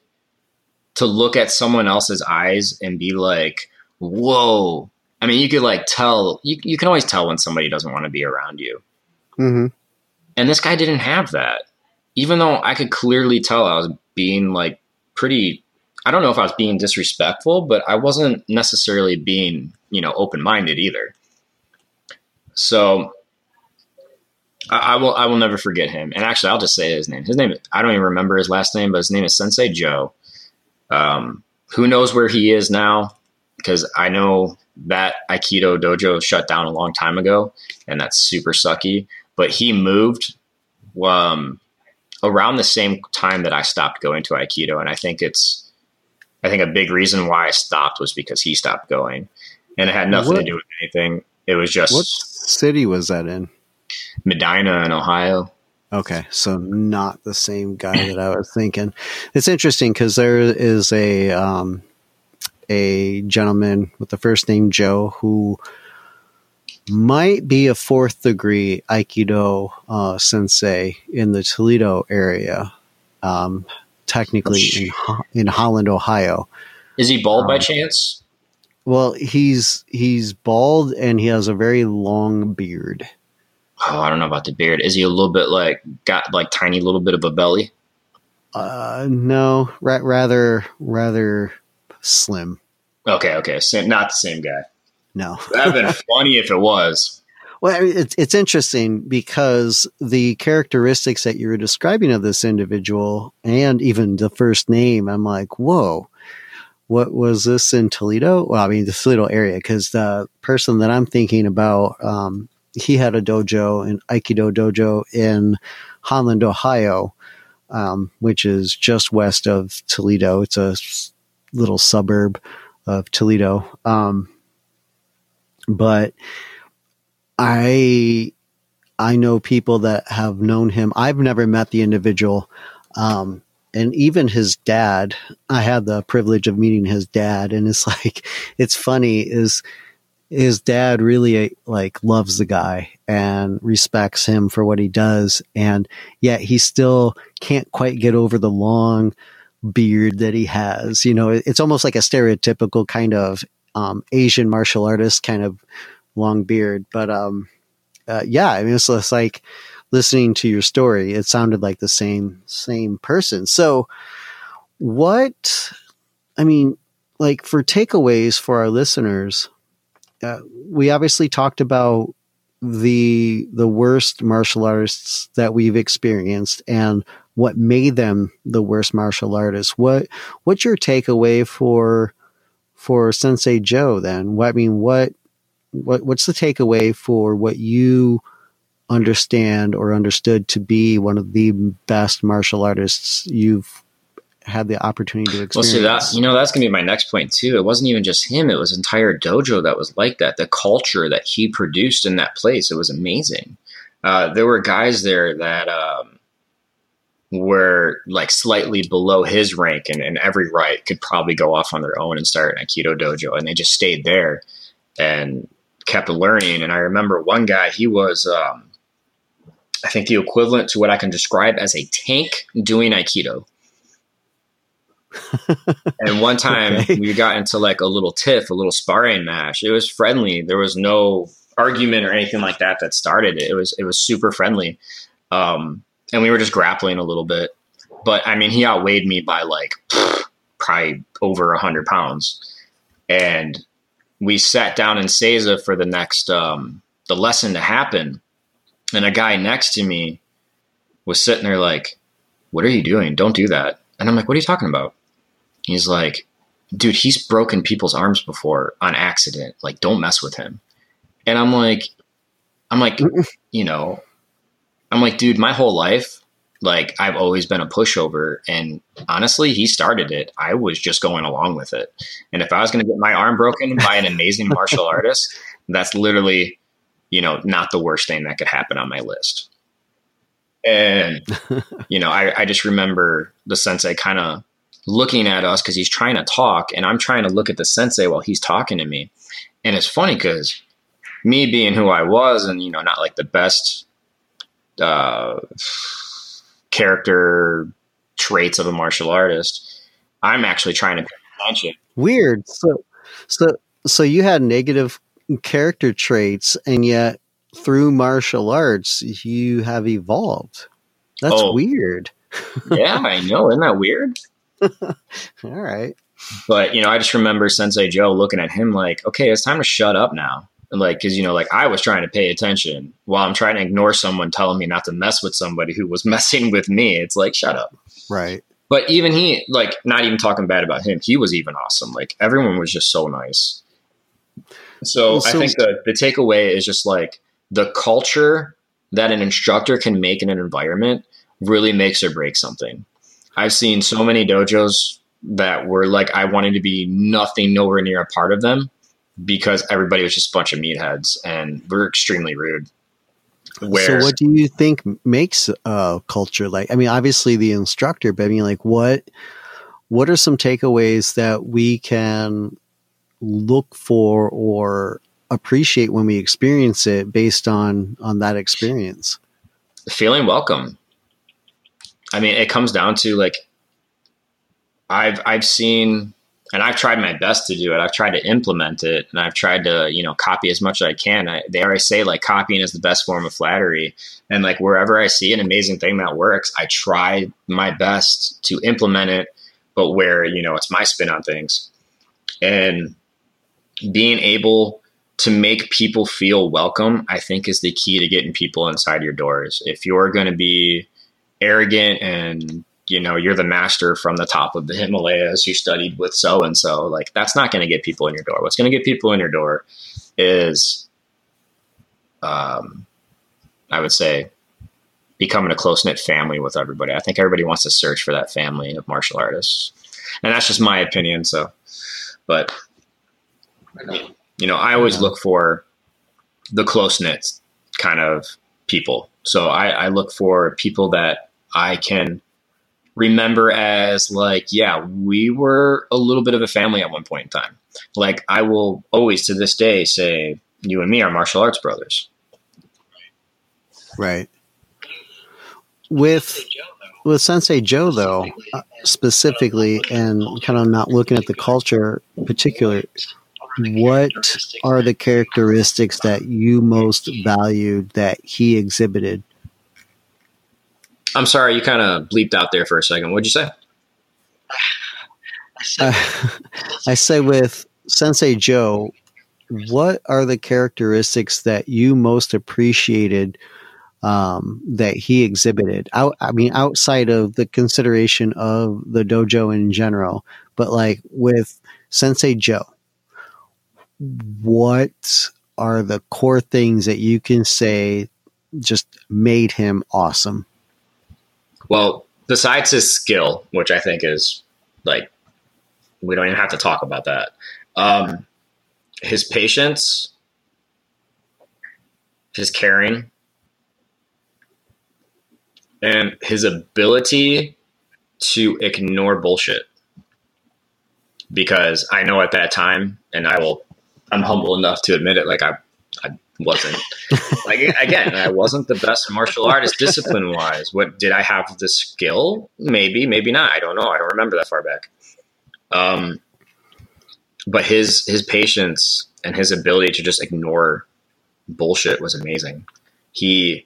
to look at someone else's eyes and be like, "Whoa!" I mean, you could like tell. You you can always tell when somebody doesn't want to be around you. hmm And this guy didn't have that. Even though I could clearly tell I was being like pretty I don't know if I was being disrespectful, but I wasn't necessarily being, you know, open-minded either. So I, I will I will never forget him. And actually I'll just say his name. His name I don't even remember his last name, but his name is Sensei Joe. Um, who knows where he is now? Because I know that Aikido dojo shut down a long time ago, and that's super sucky. But he moved um, around the same time that I stopped going to Aikido, and I think it's, I think a big reason why I stopped was because he stopped going, and it had nothing What- to do with anything. It was just What city was that in? Medina in Ohio. Okay, so not the same guy that I was thinking. It's interesting because there is a um, a gentleman with the first name Joe who might be a fourth degree Aikido uh, sensei in the Toledo area, um, technically in Ho- in Holland, Ohio. Is he bald by Um, chance? Well, he's he's bald and he has a very long beard. Oh, I don't know about the beard. Is he a little bit like got like tiny little bit of a belly? Uh, no, ra- rather rather slim. Okay, okay, same, not the same guy. No. That'd been *laughs* funny if it was. Well, it's it's interesting because the characteristics that you were describing of this individual, and even the first name, I'm like, whoa, what was this in Toledo? Well, I mean, the Toledo area, because the person that I'm thinking about, um, he had a dojo, an Aikido dojo in Holland, Ohio, um, which is just west of Toledo. It's a little suburb of Toledo. Um, but I I know people that have known him. I've never met the individual, um, and even his dad. I had the privilege of meeting his dad, and it's *laughs* like it's funny is his dad really like loves the guy and respects him for what he does, and yet he still can't quite get over the long beard that he has. You know, it's almost like a stereotypical kind of um, Asian martial artist kind of long beard, but um, uh, yeah, I mean, it's like listening to your story. It sounded like the same same person. So, what? I mean, like for takeaways for our listeners, uh, we obviously talked about the the worst martial artists that we've experienced and what made them the worst martial artists. What what's your takeaway for for Sensei Joe then? What I mean, what what what's the takeaway for what you understand or understood to be one of the best martial artists you've had the opportunity to experience. Well, see that you know that's gonna be my next point too. It wasn't even just him; it was entire dojo that was like that. The culture that he produced in that place, it was amazing. Uh, there were guys there that um, were like slightly below his rank and in every right could probably go off on their own and start an aikido dojo, and they just stayed there and kept learning. And I remember one guy; he was. Um, I think the equivalent to what I can describe as a tank doing Aikido. *laughs* and one time Okay. we got into like a little tiff, a little sparring match. It was friendly. There was no argument or anything like that that started it. It was it was super friendly. Um, and we were just grappling a little bit. But I mean, he outweighed me by like *sighs* probably over a hundred pounds. And we sat down in Seiza for the next um, the lesson to happen. And a guy next to me was sitting there like, What are you doing? Don't do that. And I'm like, What are you talking about? He's like, Dude, he's broken people's arms before on accident. Like, don't mess with him. And I'm like, I'm like, *laughs* you know, I'm like, dude, my whole life, like, I've always been a pushover. And honestly, he started it. I was just going along with it. And if I was going to get my arm broken by an amazing martial *laughs* artist, that's literally you know, not the worst thing that could happen on my list. And, *laughs* you know, I, I just remember the sensei kind of looking at us because he's trying to talk and I'm trying to look at the sensei while he's talking to me. And it's funny because me being who I was and, you know, not like the best uh, character traits of a martial artist, I'm actually trying to attention. Weird. So, so, so you had negative character traits and yet through martial arts you have evolved. That's oh, weird. *laughs* yeah, I know. Isn't that weird? *laughs* All right. But, you know, I just remember Sensei Joe looking at him like, okay, it's time to shut up now. And like, cause, you know, like I was trying to pay attention while I'm trying to ignore someone telling me not to mess with somebody who was *laughs* messing with me. It's like, shut up. Right. But even he, like, not even talking bad about him, he was even awesome. Like, everyone was just so nice. So, so I think the, the takeaway is just like the culture that an instructor can make in an environment really makes or breaks something. I've seen so many dojos that were like I wanted to be nothing nowhere near a part of them because everybody was just a bunch of meatheads and we're extremely rude. Where, so what do you think makes a culture like I mean obviously the instructor but I mean like what what are some takeaways that we can look for or appreciate when we experience it based on on that experience feeling welcome I mean, it comes down to like I've I've seen and I've tried my best to do it. I've tried to implement it and I've tried to, you know, copy as much as I can. I, they always say like copying is the best form of flattery. And like wherever I see an amazing thing that works, I try my best to implement it, but where, you know, it's my spin on things. And being able to make people feel welcome, I think is the key to getting people inside your doors. If you're going to be arrogant and you know you're the master from the top of the Himalayas who studied with so and so like that's not going to get people in your door. What's going to get people in your door is um I would say becoming a close knit family with everybody. I think everybody wants to search for that family of martial artists. And that's just my opinion so but you know I always look for the close knit kind of people. So I, I look for people that I can remember as like, yeah, we were a little bit of a family at one point in time. Like I will always to this day say, you and me are martial arts brothers. Right. With with Sensei Joe though, uh, specifically, and kind of not looking at the culture particular, what are the characteristics that you most valued that he exhibited I'm sorry, you kind of bleeped out there for a second. What'd you say? Uh, I say *laughs* with Sensei Joe, what are the characteristics that you most appreciated um, that he exhibited? Out, I mean, outside of the consideration of the dojo in general, but like with Sensei Joe, what are the core things that you can say just made him awesome? Well, besides his skill, which I think is like we don't even have to talk about that. Um, his patience, his caring, and his ability to ignore bullshit. Because I know at that time, and I will, I'm humble enough to admit it. Like I, wasn't. Like again i wasn't the best martial artist discipline wise what did i have the skill? Maybe maybe not. I don't know. I don't remember that far back. Um but his his patience and his ability to just ignore bullshit was amazing. He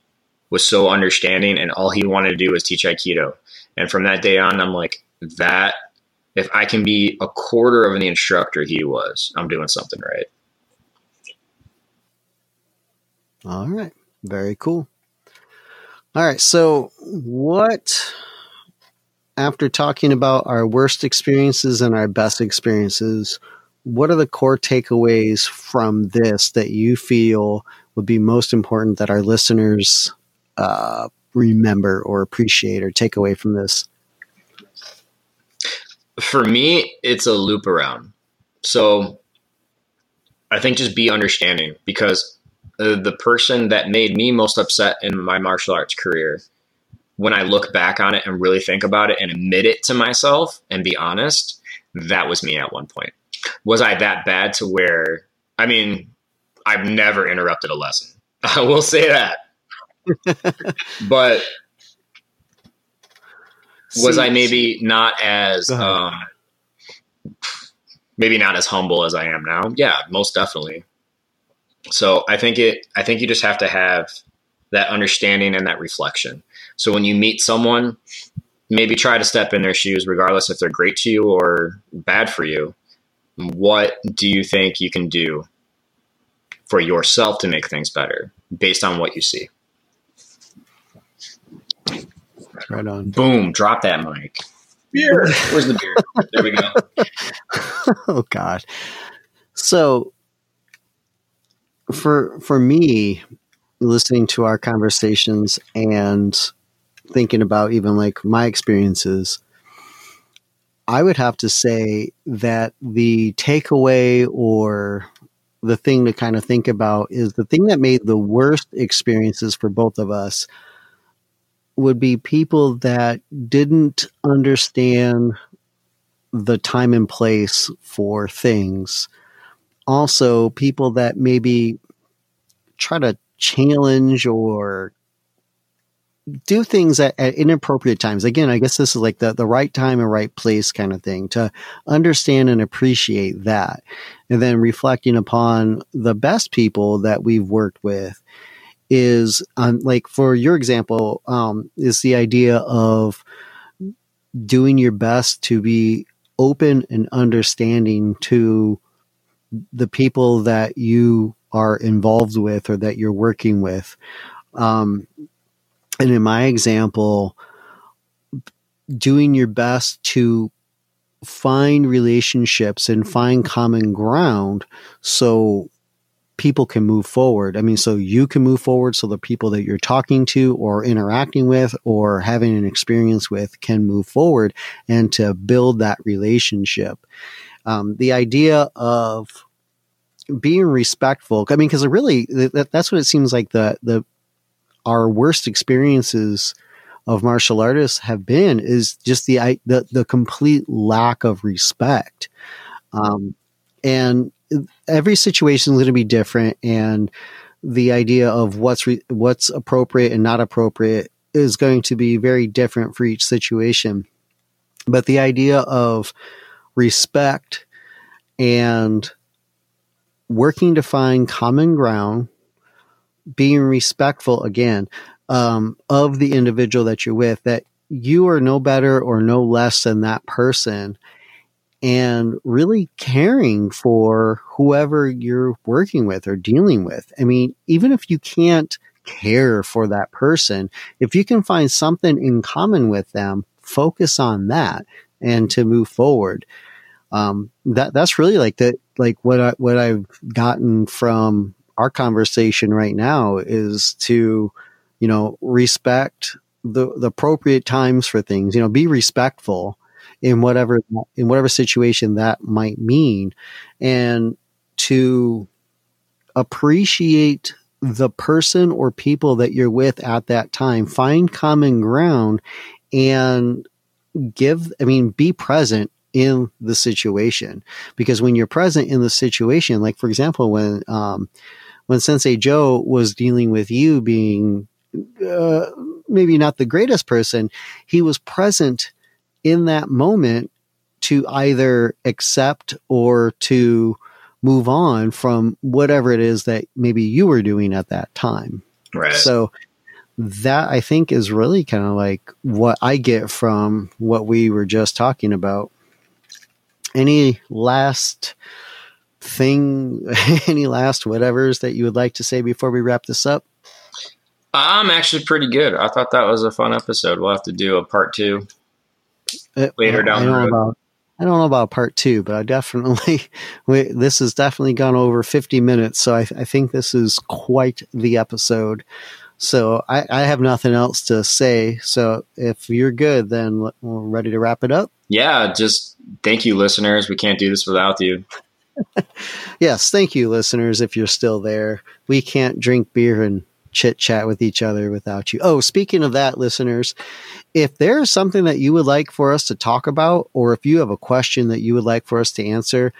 was so understanding and all he wanted to do was teach aikido. And from that day on i'm like that if i can be a quarter of the instructor he was i'm doing something right all right. Very cool. All right. So, what, after talking about our worst experiences and our best experiences, what are the core takeaways from this that you feel would be most important that our listeners uh, remember or appreciate or take away from this? For me, it's a loop around. So, I think just be understanding because the person that made me most upset in my martial arts career, when I look back on it and really think about it and admit it to myself and be honest, that was me at one point. Was I that bad to where, I mean, I've never interrupted a lesson. *laughs* I will say that. *laughs* but was I maybe not as um, maybe not as humble as I am now? Yeah, most definitely. So I think it I think you just have to have that understanding and that reflection. So when you meet someone, maybe try to step in their shoes regardless if they're great to you or bad for you. What do you think you can do for yourself to make things better based on what you see? Right on. Boom, drop that mic. Beer. Where's the beer? There we go. *laughs* oh God. So for for me, listening to our conversations and thinking about even like my experiences, I would have to say that the takeaway or the thing to kind of think about is the thing that made the worst experiences for both of us would be people that didn't understand the time and place for things. Also, people that maybe try to challenge or do things at, at, inappropriate times. Again, I guess this is like the, the right time and right place kind of thing to understand and appreciate that. And then reflecting upon the best people that we've worked with is um, like for your example um, is the idea of doing your best to be open and understanding to the people that you are involved with or that you're working with um, and in my example doing your best to find relationships and find common ground so people can move forward. I mean, so you can move forward so the people that you're talking to or interacting with or having an experience with can move forward and to build that relationship. Um, the idea of being respectful, I mean, because really that, that's what it seems like the, the, our worst experiences of martial artists have been is just the, the, the complete lack of respect. Um, and every situation is going to be different, and the idea of what's re- what's appropriate and not appropriate is going to be very different for each situation. But the idea of respect and working to find common ground, being respectful again um, of the individual that you're with, that you are no better or no less than that person, and really caring for whoever you're working with or dealing with. I mean, even if you can't care for that person, if you can find something in common with them, focus on that and to move forward. Um, that that's really like that, like what I, what I've gotten from our conversation right now is to, you know, respect the, the appropriate times for things, you know, be respectful in whatever in whatever situation that might mean and to appreciate the person or people that you're with at that time find common ground and give i mean be present in the situation because when you're present in the situation like for example when um when sensei joe was dealing with you being uh, maybe not the greatest person he was present in that moment to either accept or to move on from whatever it is that maybe you were doing at that time. Right. So that I think is really kind of like what I get from what we were just talking about. Any last thing, *laughs* any last whatevers that you would like to say before we wrap this up? I'm actually pretty good. I thought that was a fun episode. We'll have to do a part two uh, later down the road. About, I don't know about part two, but I definitely *laughs* we, this has definitely gone over 50 minutes, so I, I think this is quite the episode. So I, I, have nothing else to say. So if you're good, then we're ready to wrap it up. Yeah, just thank you, listeners. We can't do this without you. *laughs* yes, thank you, listeners, if you're still there. We can't drink beer and chit chat with each other without you. Oh, speaking of that, listeners, if there's something that you would like for us to talk about, or if you have a question that you would like for us to answer,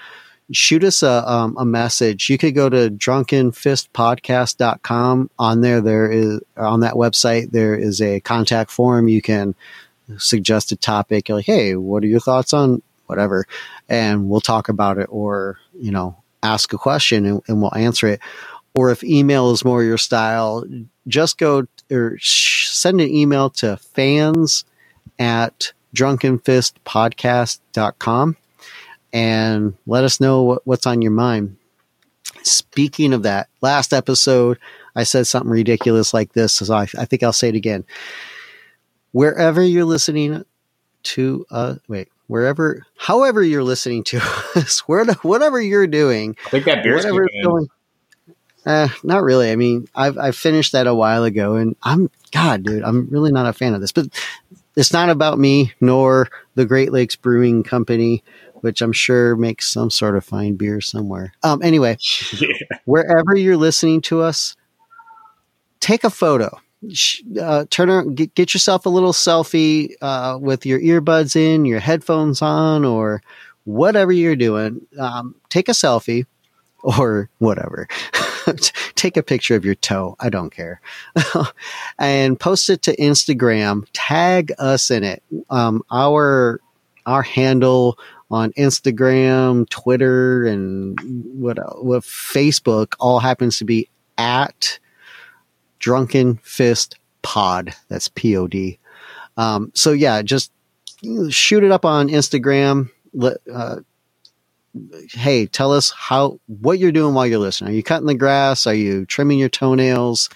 shoot us a, um, a message. You could go to drunkenfistpodcast.com. On there, there is on that website, there is a contact form. You can suggest a topic. You're like, hey, what are your thoughts on whatever? And we'll talk about it, or you know, ask a question and, and we'll answer it. Or if email is more your style, just go or send an email to fans at drunkenfistpodcast.com and let us know what, what's on your mind. Speaking of that, last episode, I said something ridiculous like this, so I, I think I'll say it again. Wherever you're listening to, uh, wait, wherever, however you're listening to *laughs* us, where, whatever you're doing, I think that beer's going, uh, not really. I mean, I've I finished that a while ago, and I'm God, dude. I'm really not a fan of this. But it's not about me nor the Great Lakes Brewing Company, which I'm sure makes some sort of fine beer somewhere. Um, anyway, *laughs* wherever you're listening to us, take a photo. Uh, turn around, get, get yourself a little selfie uh, with your earbuds in, your headphones on, or whatever you're doing. Um, take a selfie *laughs* or whatever. *laughs* Take a picture of your toe. I don't care. and post it to Instagram. Tag us in it. Um, our our handle on Instagram, Twitter, and what what Facebook all happens to be at Drunken Fist Pod. That's P O D. Um, so yeah, just shoot it up on Instagram. Let, uh, hey, tell us how what you're doing while you're listening. Are you cutting the grass? Are you trimming your toenails?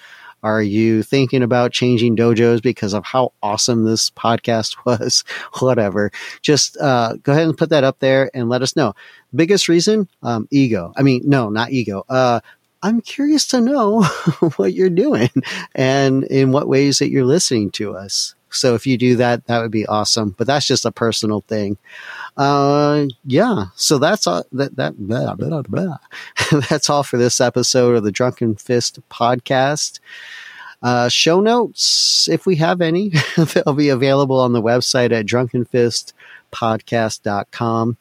Are you thinking about changing dojos because of how awesome this podcast *laughs* was? Whatever. Just uh, go ahead and put that up there and let us know. Biggest reason? Um, ego. I mean, no, not ego. Uh, I'm curious to know *laughs* what you're doing and in what ways that you're listening to us. So if you do that, that would be awesome. But that's just a personal thing. Uh, yeah. So that's all. That that blah, blah, blah. *laughs* that's all for this episode of the Drunken Fist podcast. Uh, show notes, if we have any, *laughs* they'll be available on the website at drunkenfistpodcast.com.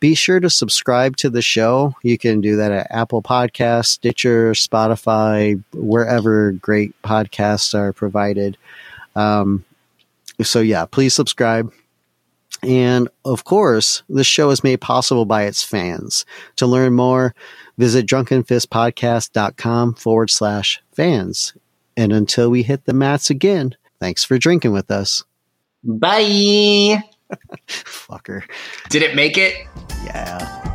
Be sure to subscribe to the show. You can do that at Apple Podcasts, Stitcher, Spotify, wherever great podcasts are provided. Um, so yeah, please subscribe. And of course, this show is made possible by its fans. To learn more, visit drunkenfistpodcast.com forward slash fans. And until we hit the mats again, thanks for drinking with us. Bye. *laughs* Fucker. Did it make it? Yeah.